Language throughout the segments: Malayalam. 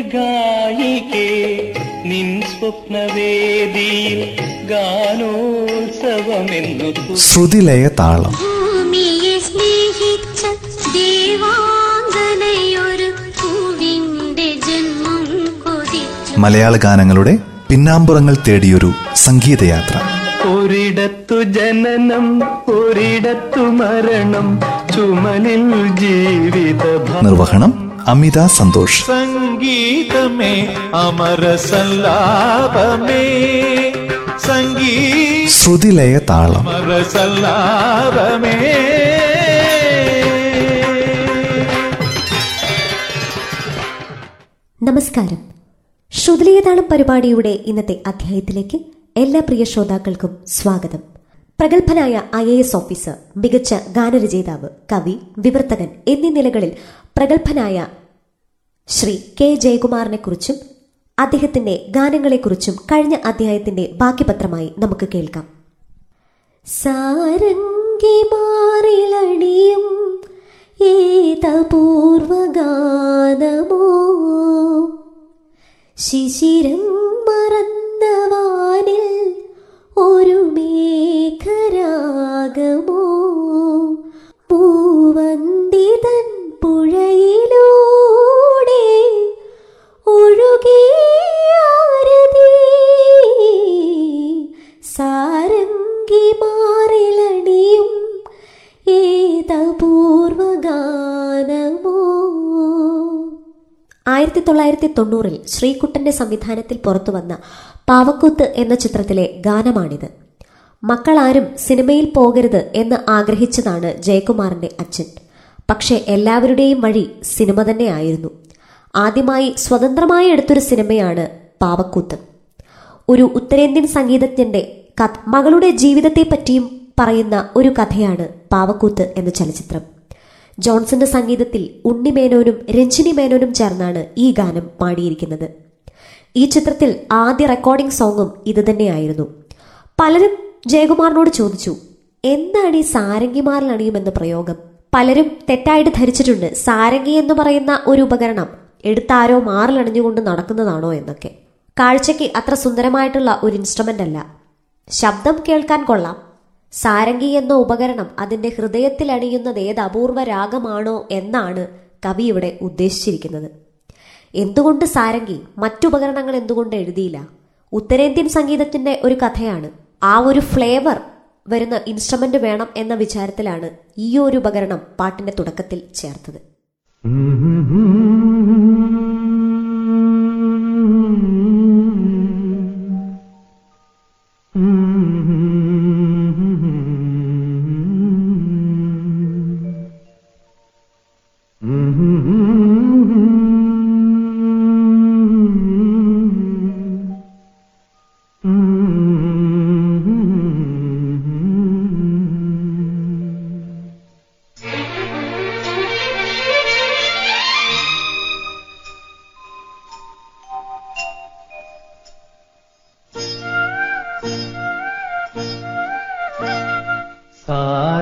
ഗായികേ നിൻ സ്വപ്നവേദിയിൽ ഗാനോത്സവമെന്നു ശ്രുതിലയ താളം. ഭൂമിയെ സ്നേഹിച്ച ദേവാംഗനയൊരു പൂവിന്റെ ജന്മം കൊതിച്ചു. മലയാള ഗാനങ്ങളുടെ പിന്നാമ്പുറങ്ങൾ തേടിയൊരു സംഗീതയാത്ര. ഒരിടത്തു ജനനം ഒരിടത്തു മരണം ചുമലിൽ ജീവിത നിർവഹണം അമിത സന്തോഷ്. സംഗീതമേ അമര സല്ലാപമേ. സംഗീത ശ്രുതിലയ താളം. അമര സല്ലാപമേ. നമസ്കാരം. ശ്രുതിലയതാളം പരിപാടിയുടെ ഇന്നത്തെ അധ്യായത്തിലേക്ക് എല്ലാ പ്രിയ ശ്രോതാക്കൾക്കും സ്വാഗതം. പ്രഗത്ഭനായ ഐ എ എസ് ഓഫീസർ മികച്ച ഗാനരചയിതാവ് കവി വിവർത്തകൻ എന്നീ നിലകളിൽ പ്രഗത്ഭനായ ശ്രീ കെ ജയകുമാറിനെക്കുറിച്ചും അദ്ദേഹത്തിന്റെ ഗാനങ്ങളെക്കുറിച്ചും കഴിഞ്ഞ അധ്യായത്തിന്റെ ബാക്കിപത്രമായി നമുക്ക് കേൾക്കാം. സാരംഗി മാറിലടിയും ഏതപൂർവഗാനമോ ശിശിരം തൊള്ളായിരത്തി തൊണ്ണൂറിൽ ശ്രീകുട്ടന്റെ സംവിധാനത്തിൽ പുറത്തുവന്ന പാവക്കൂത്ത് എന്ന ചിത്രത്തിലെ ഗാനമാണിത്. മക്കളാരും സിനിമയിൽ പോകരുത് എന്ന് ആഗ്രഹിച്ചതാണ് ജയകുമാറിന്റെ അച്ഛൻ. പക്ഷെ എല്ലാവരുടെയും വഴി സിനിമ തന്നെയായിരുന്നു. ആദ്യമായി സ്വതന്ത്രമായി എടുത്തൊരു സിനിമയാണ് പാവക്കൂത്ത്. ഒരു ഉത്തരേന്ത്യൻ സംഗീതജ്ഞന്റെ മകളുടെ ജീവിതത്തെപ്പറ്റിയും പറയുന്ന ഒരു കഥയാണ് പാവക്കൂത്ത് എന്ന ചലച്ചിത്രം. ജോൺസന്റെ സംഗീതത്തിൽ ഉണ്ണി മേനോനും രഞ്ജിനി മേനോനും ചേർന്നാണ് ഈ ഗാനം പാടിയിരിക്കുന്നത്. ഈ ചിത്രത്തിൽ ആദ്യ റെക്കോർഡിംഗ് സോങ്ങും ഇത് തന്നെയായിരുന്നു. പലരും ജയകുമാറിനോട് ചോദിച്ചു എന്താണ് ഈ സാരംഗിമാരിൽ അണിയുമെന്ന പ്രയോഗം? പലരും തെറ്റായിട്ട് ധരിച്ചിട്ടുണ്ട്. സാരംഗി എന്ന് പറയുന്ന ഒരു ഉപകരണം എടുത്താരോ മാറിലണിഞ്ഞുകൊണ്ട് നടക്കുന്നതാണോ എന്നൊക്കെ. കാഴ്ചയ്ക്ക് അത്ര സുന്ദരമായിട്ടുള്ള ഒരു ഇൻസ്ട്രുമെന്റ് അല്ല. ശബ്ദം കേൾക്കാൻ കൊള്ളാം. സാരംഗി എന്ന ഉപകരണം അതിന്റെ ഹൃദയത്തിൽ അണിയുന്നത് ഏത് അപൂർവ രാഗമാണോ എന്നാണ് കവി ഇവിടെ ഉദ്ദേശിച്ചിരിക്കുന്നത്. എന്തുകൊണ്ട് സാരംഗി? മറ്റുപകരണങ്ങൾ എന്തുകൊണ്ട് എഴുതിയില്ല? ഉത്തരേന്ത്യൻ സംഗീതത്തിന്റെ ഒരു കഥയാണ്. ആ ഒരു ഫ്ലേവർ വരുന്ന ഇൻസ്ട്രുമെന്റ് വേണം എന്ന വിചാരത്തിലാണ് ഈ ഒരു ഉപകരണം പാട്ടിന്റെ തുടക്കത്തിൽ ചേർത്തത്.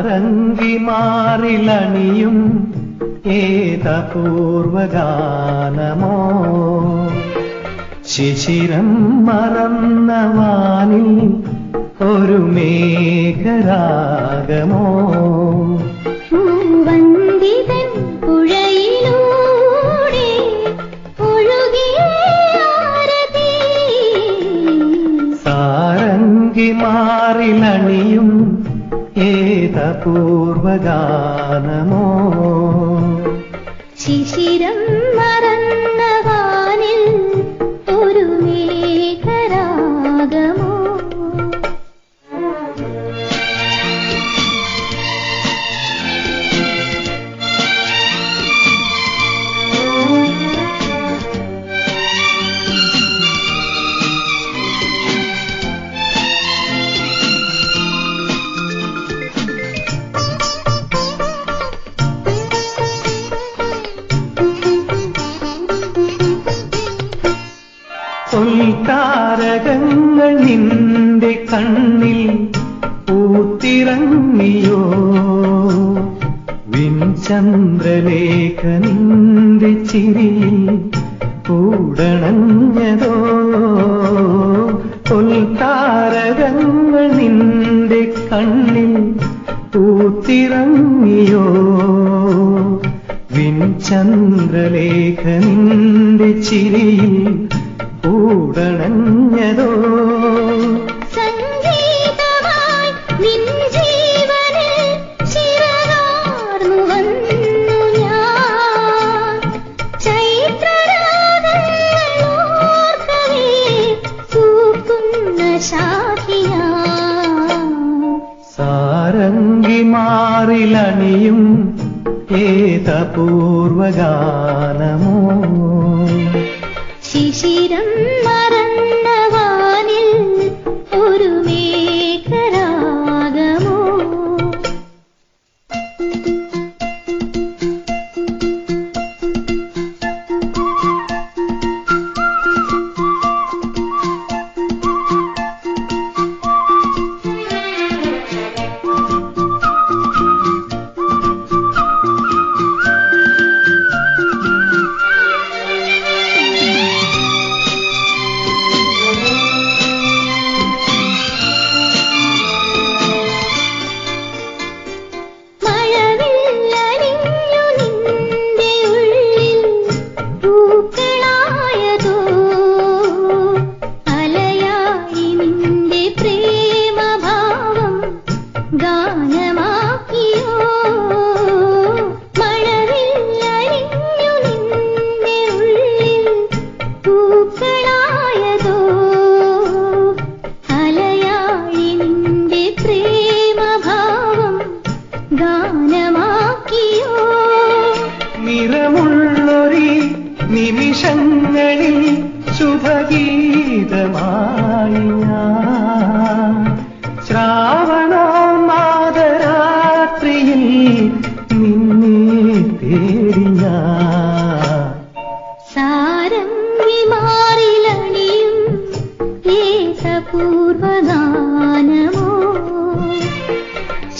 സാരംഗി മാറിലണിയും ഏതപൂർവഗാനമോ? ശിശിരം മറന്ന വാനിൽ ഒരു മേഘരാഗമോ? पूर्वगान പൂത്തിറങ്ങിയോ വിൻചന്ദ്രലേഖനിന്ദിച്ചിരി കൂടണഞ്ഞതോ? പൊൽത്താരകങ്ങൾ നിന്റെ കണ്ണിൽ പൂത്തിറങ്ങിയോ? വിൻചന്ദ്രലേഖ നിന്റെ ചിരിയിൽ കൂടണഞ്ഞതോ? पूर्वगा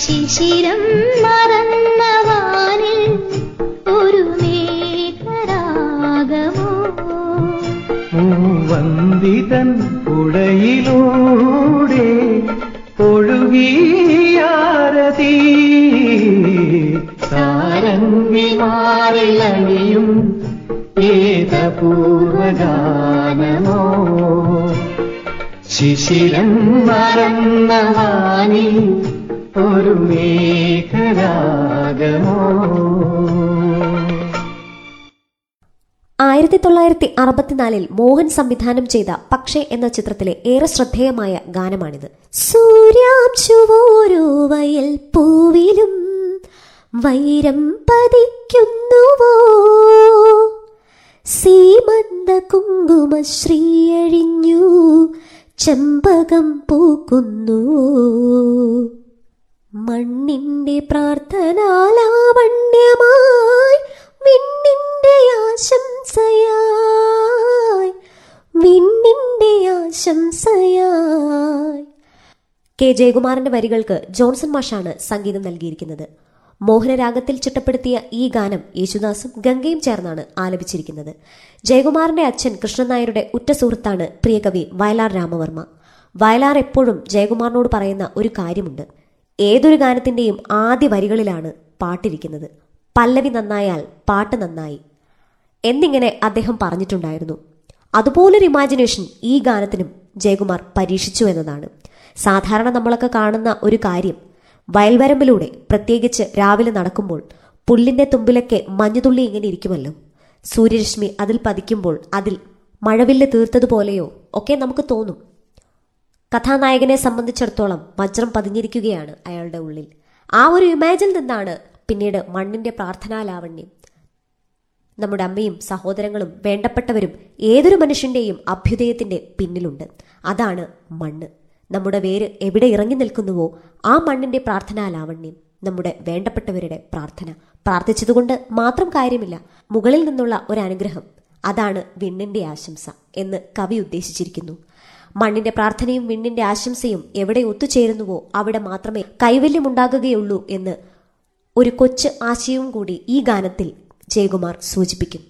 ശിശിരം ആയിരത്തി തൊള്ളായിരത്തി അറുപത്തിനാലിൽ മോഹൻ സംവിധാനം ചെയ്ത പക്ഷേ എന്ന ചിത്രത്തിലെ ഏറെ ശ്രദ്ധേയമായ ഗാനമാണിത്. സൂര്യാംശുവോരോ വയൽ പൂവിലും വൈരം പതിക്കുന്നുവോ? സീമന്ത കുങ്കുമശ്രീയഴിഞ്ഞു ചെമ്പകം പൂക്കുന്നുവോ മണ്ണിന്റെ പ്രാർത്ഥനാലാവണ്യമായി വിണ്ണിന്റെ ആശംസയായി. വിണ്ണിന്റെ ആശംസയായി. കെ ജയകുമാറിന്റെ വരികൾക്ക് ജോൺസൺ മാഷാണ് സംഗീതം നൽകിയിരിക്കുന്നത്. മോഹനരാഗത്തിൽ ചിട്ടപ്പെടുത്തിയ ഈ ഗാനം യേശുദാസും ഗംഗയും ചേർന്നാണ് ആലപിച്ചിരിക്കുന്നത്. ജയകുമാറിന്റെ അച്ഛൻ കൃഷ്ണൻ നായരുടെ ഉറ്റ സുഹൃത്താണ് പ്രിയകവി വയലാർ രാമവർമ്മ. വയലാർ എപ്പോഴും ജയകുമാറിനോട് പറയുന്ന ഒരു കാര്യമുണ്ട്. ഏതൊരു ഗാനത്തിന്റെയും ആദ്യ വരികളിലാണ് പാട്ടിരിക്കുന്നത്. പല്ലവി നന്നായാൽ പാട്ട് നന്നായി എന്നിങ്ങനെ അദ്ദേഹം പറഞ്ഞിട്ടുണ്ടായിരുന്നു. അതുപോലൊരു ഇമാജിനേഷൻ ഈ ഗാനത്തിനും ജയകുമാർ പരീക്ഷിച്ചു എന്നതാണ്. സാധാരണ നമ്മളൊക്കെ കാണുന്ന ഒരു കാര്യം വയൽവരമ്പിലൂടെ പ്രത്യേകിച്ച് രാവിലെ നടക്കുമ്പോൾ പുല്ലിന്റെ തുമ്പിലൊക്കെ മഞ്ഞുതുള്ളി ഇങ്ങനെ ഇരിക്കുമല്ലോ. സൂര്യരശ്മി അതിൽ പതിക്കുമ്പോൾ അതിൽ മഴവില്ല് തീർത്തതുപോലെയോ ഒക്കെ നമുക്ക് തോന്നും. കഥാനായകനെ സംബന്ധിച്ചിടത്തോളം വജ്രം പതിഞ്ഞിരിക്കുകയാണ് അയാളുടെ ഉള്ളിൽ. ആ ഒരു ഇമാജിൽ നിന്നാണ് പിന്നീട് മണ്ണിന്റെ പ്രാർത്ഥനാലാവണ്യം. നമ്മുടെ അമ്മയും സഹോദരങ്ങളും വേണ്ടപ്പെട്ടവരും ഏതൊരു മനുഷ്യന്റെയും അഭ്യുദയത്തിന്റെ പിന്നിലുണ്ട്. അതാണ് മണ്ണ്. നമ്മുടെ വേര് എവിടെ ഇറങ്ങി നിൽക്കുന്നുവോ ആ മണ്ണിന്റെ പ്രാർത്ഥനാലാവണ്യം നമ്മുടെ വേണ്ടപ്പെട്ടവരുടെ പ്രാർത്ഥന. പ്രാർത്ഥിച്ചതുകൊണ്ട് മാത്രം കാര്യമില്ല മുകളിൽ നിന്നുള്ള ഒരു അനുഗ്രഹം അതാണ് വിണ്ണിന്റെ ആശംസ എന്ന് കവി ഉദ്ദേശിച്ചിരിക്കുന്നു. മണ്ണിന്റെ പ്രാർത്ഥനയും വിണ്ണിന്റെ ആശംസയും എവിടെ ഒത്തുചേരുന്നുവോ അവിടെ മാത്രമേ കൈവല്യമുണ്ടാകുകയുള്ളൂ എന്ന് ഒരു കൊച്ചു ആശയവും കൂടി ഈ ഗാനത്തിൽ ജയകുമാർ സൂചിപ്പിക്കും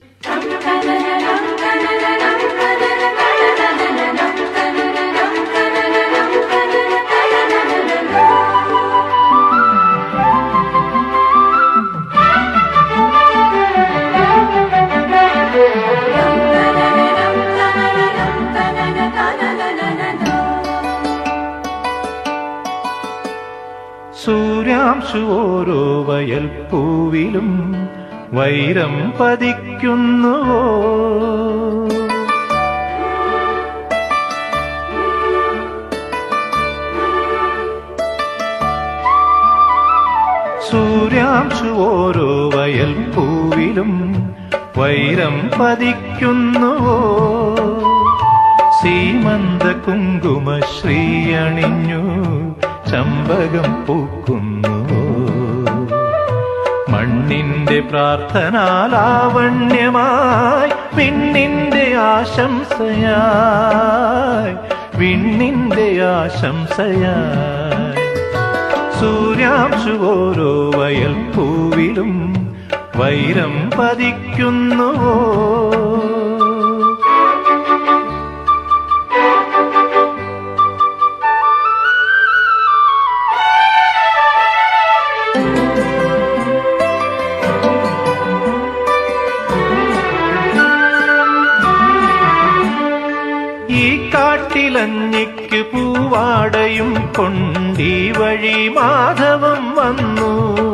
soon. സൂര്യാംശു ഓരോ വയൽ പൂവിലും വൈരം പതിക്കുന്നുവോ? സൂര്യാംശു ഓരോ വയൽ പൂവിലും വൈരം പതിക്കുന്നുവോ? സീമന്ത കുങ്കുമ ശ്രീയണിഞ്ഞു ചമ്പകം പൂക്കുന്നുവോ മണ്ണിന്റെ പ്രാർത്ഥനാലാവണ്യമായി വിണ്ണിന്റെ ആശംസയായി വിണ്ണിന്റെ ആശംസയായി. സൂര്യാംശു ഓരോ വയൽ പൂവിലും വൈരം പതിക്കുന്നുവോ? പൂവാടയും കൊണ്ടീ വഴി മാധവം വന്നു.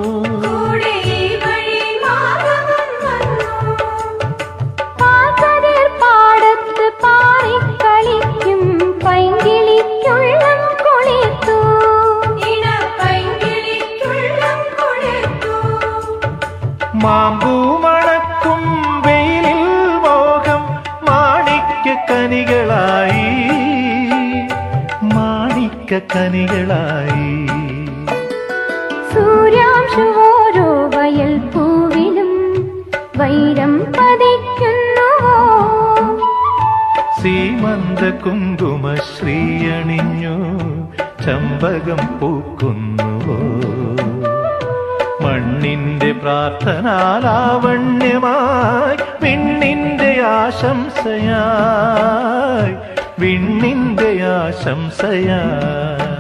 സീമന്ത കുങ്കുമ ശ്രീയണിഞ്ഞു ചമ്പകം പൂക്കുന്നുവോ? മണ്ണിന്റെ പ്രാർത്ഥനാലാവണ്യമായി വിണ്ണിന്റെ ആശംസയായി വിണ്ണിന്റെ ആശംസയായി.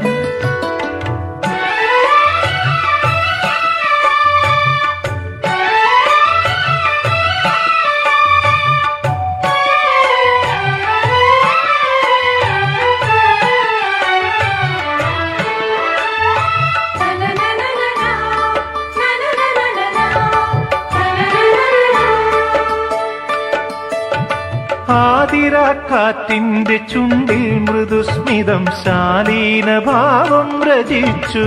ആതിരാക്കാറ്റിന്റെ ചുണ്ടിൽ മൃദുസ്മിതം ശാലീന ഭാവം രചിച്ചു.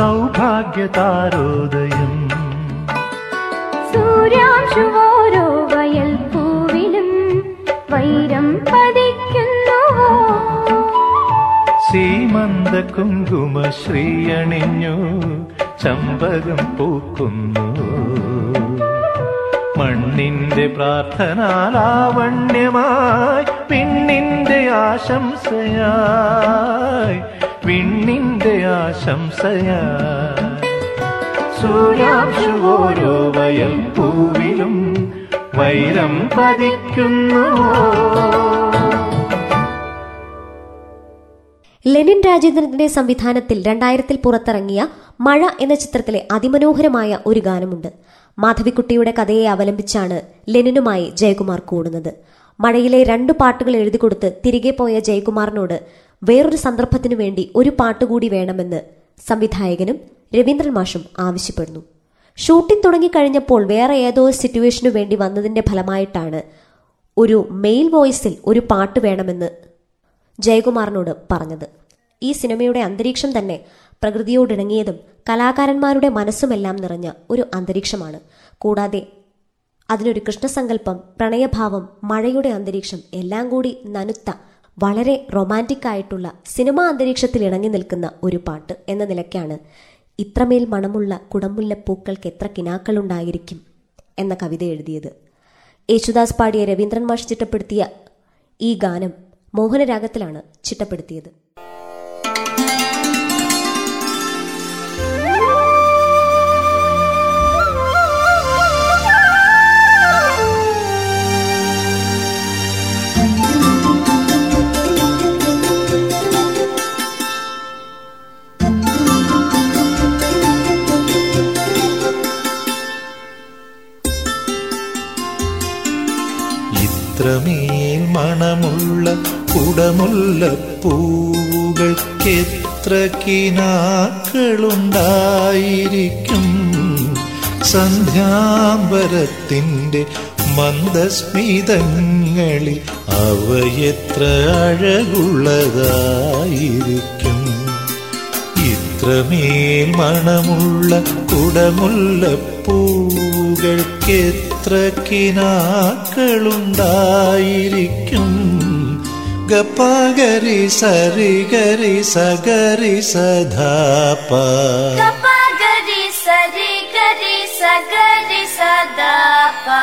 സൗഭാഗ്യതാരോദയം. സൂര്യാംശുവോരോ വയൽ പൂവിലും വൈരം പതിക്കുന്നുവോ സീമന്ത കുങ്കുമ ശ്രീയണിഞ്ഞു ചമ്പകം പൂക്കുന്നു. മണ്ണിന്റെ പ്രാർത്ഥനാലാവണ്യമായി പിന്നിന്റെ ആശംസയായി വിണ്ണിന്റെ ആശംസയായി സൂര്യാംശു ഓരോ വയൽ പൂവിലും വൈരം പതിക്കുന്നു. ലെനിൻ രാജേന്ദ്രന്റെ സംവിധാനത്തിൽ രണ്ടായിരത്തിൽ പുറത്തിറങ്ങിയ മഴ എന്ന ചിത്രത്തിലെ അതിമനോഹരമായ ഒരു ഗാനമുണ്ട്. മാധവിക്കുട്ടിയുടെ കഥയെ അവലംബിച്ചാണ് ലെനിനുമായി ജയകുമാർ കൂടുന്നത്. മഴയിലെ രണ്ടു പാട്ടുകൾ എഴുതി കൊടുത്ത് തിരികെ പോയ ജയകുമാറിനോട് വേറൊരു സന്ദർഭത്തിനു വേണ്ടി ഒരു പാട്ടുകൂടി വേണമെന്ന് സംവിധായകനും രവീന്ദ്രൻ മാഷും ആവശ്യപ്പെടുന്നു. ഷൂട്ടിംഗ് തുടങ്ങിക്കഴിഞ്ഞപ്പോൾ വേറെ ഏതോ സിറ്റുവേഷനു വേണ്ടി വന്നതിന്റെ ഫലമായിട്ടാണ് ഒരു മെയിൽ വോയിസിൽ ഒരു പാട്ട് വേണമെന്ന് ജയകുമാറിനോട് പറഞ്ഞത്. ഈ സിനിമയുടെ അന്തരീക്ഷം തന്നെ പ്രകൃതിയോടിണങ്ങിയതും കലാകാരന്മാരുടെ മനസ്സുമെല്ലാം നിറഞ്ഞ ഒരു അന്തരീക്ഷമാണ്. കൂടാതെ അതിനൊരു കൃഷ്ണസങ്കല്പം പ്രണയഭാവം മഴയുടെ അന്തരീക്ഷം എല്ലാം കൂടി നനുത്ത വളരെ റൊമാന്റിക് ആയിട്ടുള്ള സിനിമാ അന്തരീക്ഷത്തിൽ ഇണങ്ങി നിൽക്കുന്ന ഒരു പാട്ട് എന്ന നിലയ്ക്കാണ് ഇത്രമേൽ മണമുള്ള കുടമുല്ലപ്പൂക്കൾക്ക് എത്ര കിനാക്കളുണ്ടായിരിക്കും എന്ന കവിത എഴുതിയത്. യേശുദാസ് പാടിയ രവീന്ദ്രൻ മാഷ് ചിട്ടപ്പെടുത്തിയ ഈ ഗാനം മോഹനരാഗത്തിലാണ് ചിട്ടപ്പെടുത്തിയത്. കുടമുല്ല പൂവുകൾക്കെത്ര കിനാക്കളുണ്ടായിരിക്കും? സന്ധ്യാംബരത്തിന്റെ മന്ദസ്മിതങ്ങളിൽ എത്ര അഴകുള്ളതായിരിക്കും? ഇത്രമേൽ മണമുള്ള गप गरि सरि गरि सगरि सदा पा गी सरि गरि सगरि सा पा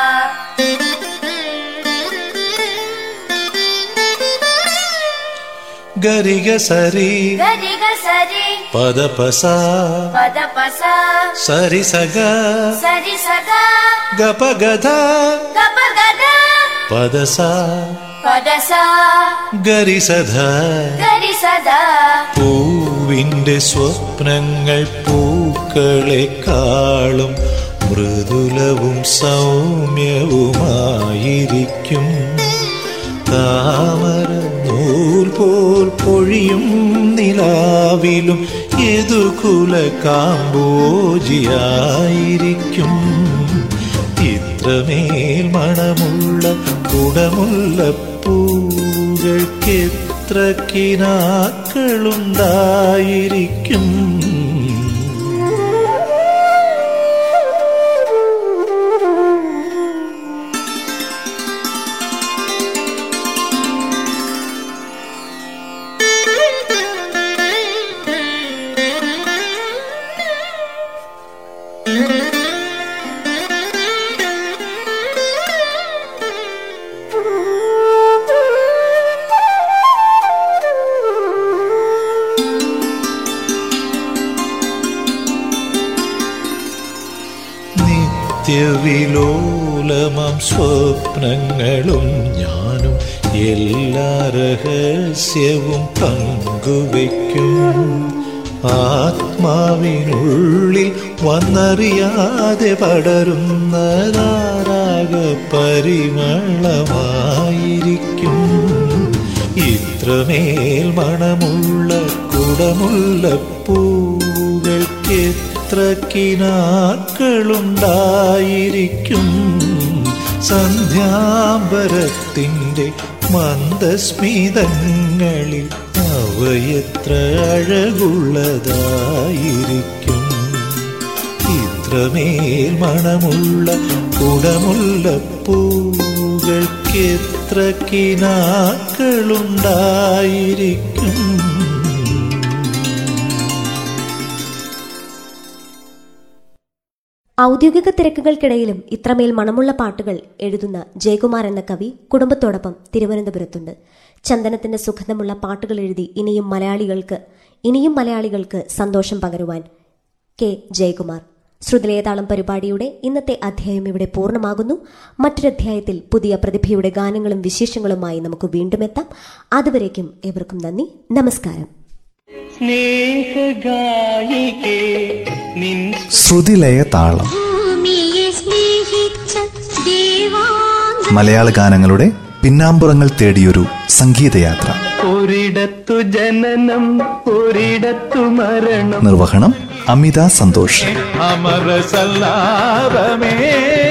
गि ग सरि। पदपसा। पदपसा। सरि सगा। सरि सगा। गप गधा। गप गधा। पदसा। പദസാ. ഗരിസധ. ഗരിസധ. പൂവിന്റെ സ്വപ്നങ്ങൾ പൂക്കളെക്കാളും മൃദുലവും സൗമ്യവുമായിരിക്കും. താമര നൂൽ പോൽ പൊഴിയും നിലാവിലും ഏതു കുല കാമ്പോജിയായിരിക്കും ഇത്രമേൽ മണമുള്ള കുടമുള്ള പൂകൾക്കെത്ര കിനാക്കളുണ്ടായിരിക്കും? നിത്യവിലോലമം സ്വപ്നങ്ങളും ഞാനും എല്ലാ രഹസ്യവും പങ്കുവയ്ക്കും ആത്മാവിനുള്ളിൽ വന്നറിയാതെ പടരുന്ന നാരാഗ പരിമളമായിരിക്കും. ഇത്രമേൽ മണമുള്ള കുടമുള്ള പൂകൾക്കെത്ര കിനാക്കളുണ്ടായിരിക്കും സന്ധ്യാംബരത്തിന്റെ മന്ദസ്മിതങ്ങളിൽ അവയെത്ര അഴകുള്ളതായിരിക്കും. ഇത്രമേൽ മണമുള്ള കുടമുള്ള പൂകൾക്കെത്ര കിനാക്കളുണ്ടായിരിക്കും. ഔദ്യോഗിക തിരക്കുകൾക്കിടയിലും ഇത്രമേൽ മണമുള്ള പാട്ടുകൾ എഴുതുന്ന ജയകുമാർ എന്ന കവി കുടുംബത്തോടൊപ്പം തിരുവനന്തപുരത്തുണ്ട്. ചന്ദനത്തിന്റെ സുഗന്ധമുള്ള പാട്ടുകൾ എഴുതി ഇനിയും മലയാളികൾക്ക് ഇനിയും മലയാളികൾക്ക് സന്തോഷം പകരുവാൻ കെ. ജയകുമാർ. ശ്രുതിലേതാളം പരിപാടിയുടെ ഇന്നത്തെ അധ്യായം ഇവിടെ പൂർണമാകുന്നു. മറ്റൊരധ്യായത്തിൽ പുതിയ പ്രതിഭയുടെ ഗാനങ്ങളും വിശേഷങ്ങളുമായി നമുക്ക് വീണ്ടും എത്താം. അതുവരേക്കും ഏവർക്കും നന്ദി. നമസ്കാരം. സ്നേഹഗായികേ ശ്രുതിലയ താളം. മലയാള ഗാനങ്ങളുടെ പിന്നാമ്പുറങ്ങൾ തേടിയൊരു സംഗീതയാത്ര. ഒരിടത്തു ജനനം ഒരിടത്തു മരണം. നിർവഹണം അമിത സന്തോഷ്. അമര സല്ലാപമേ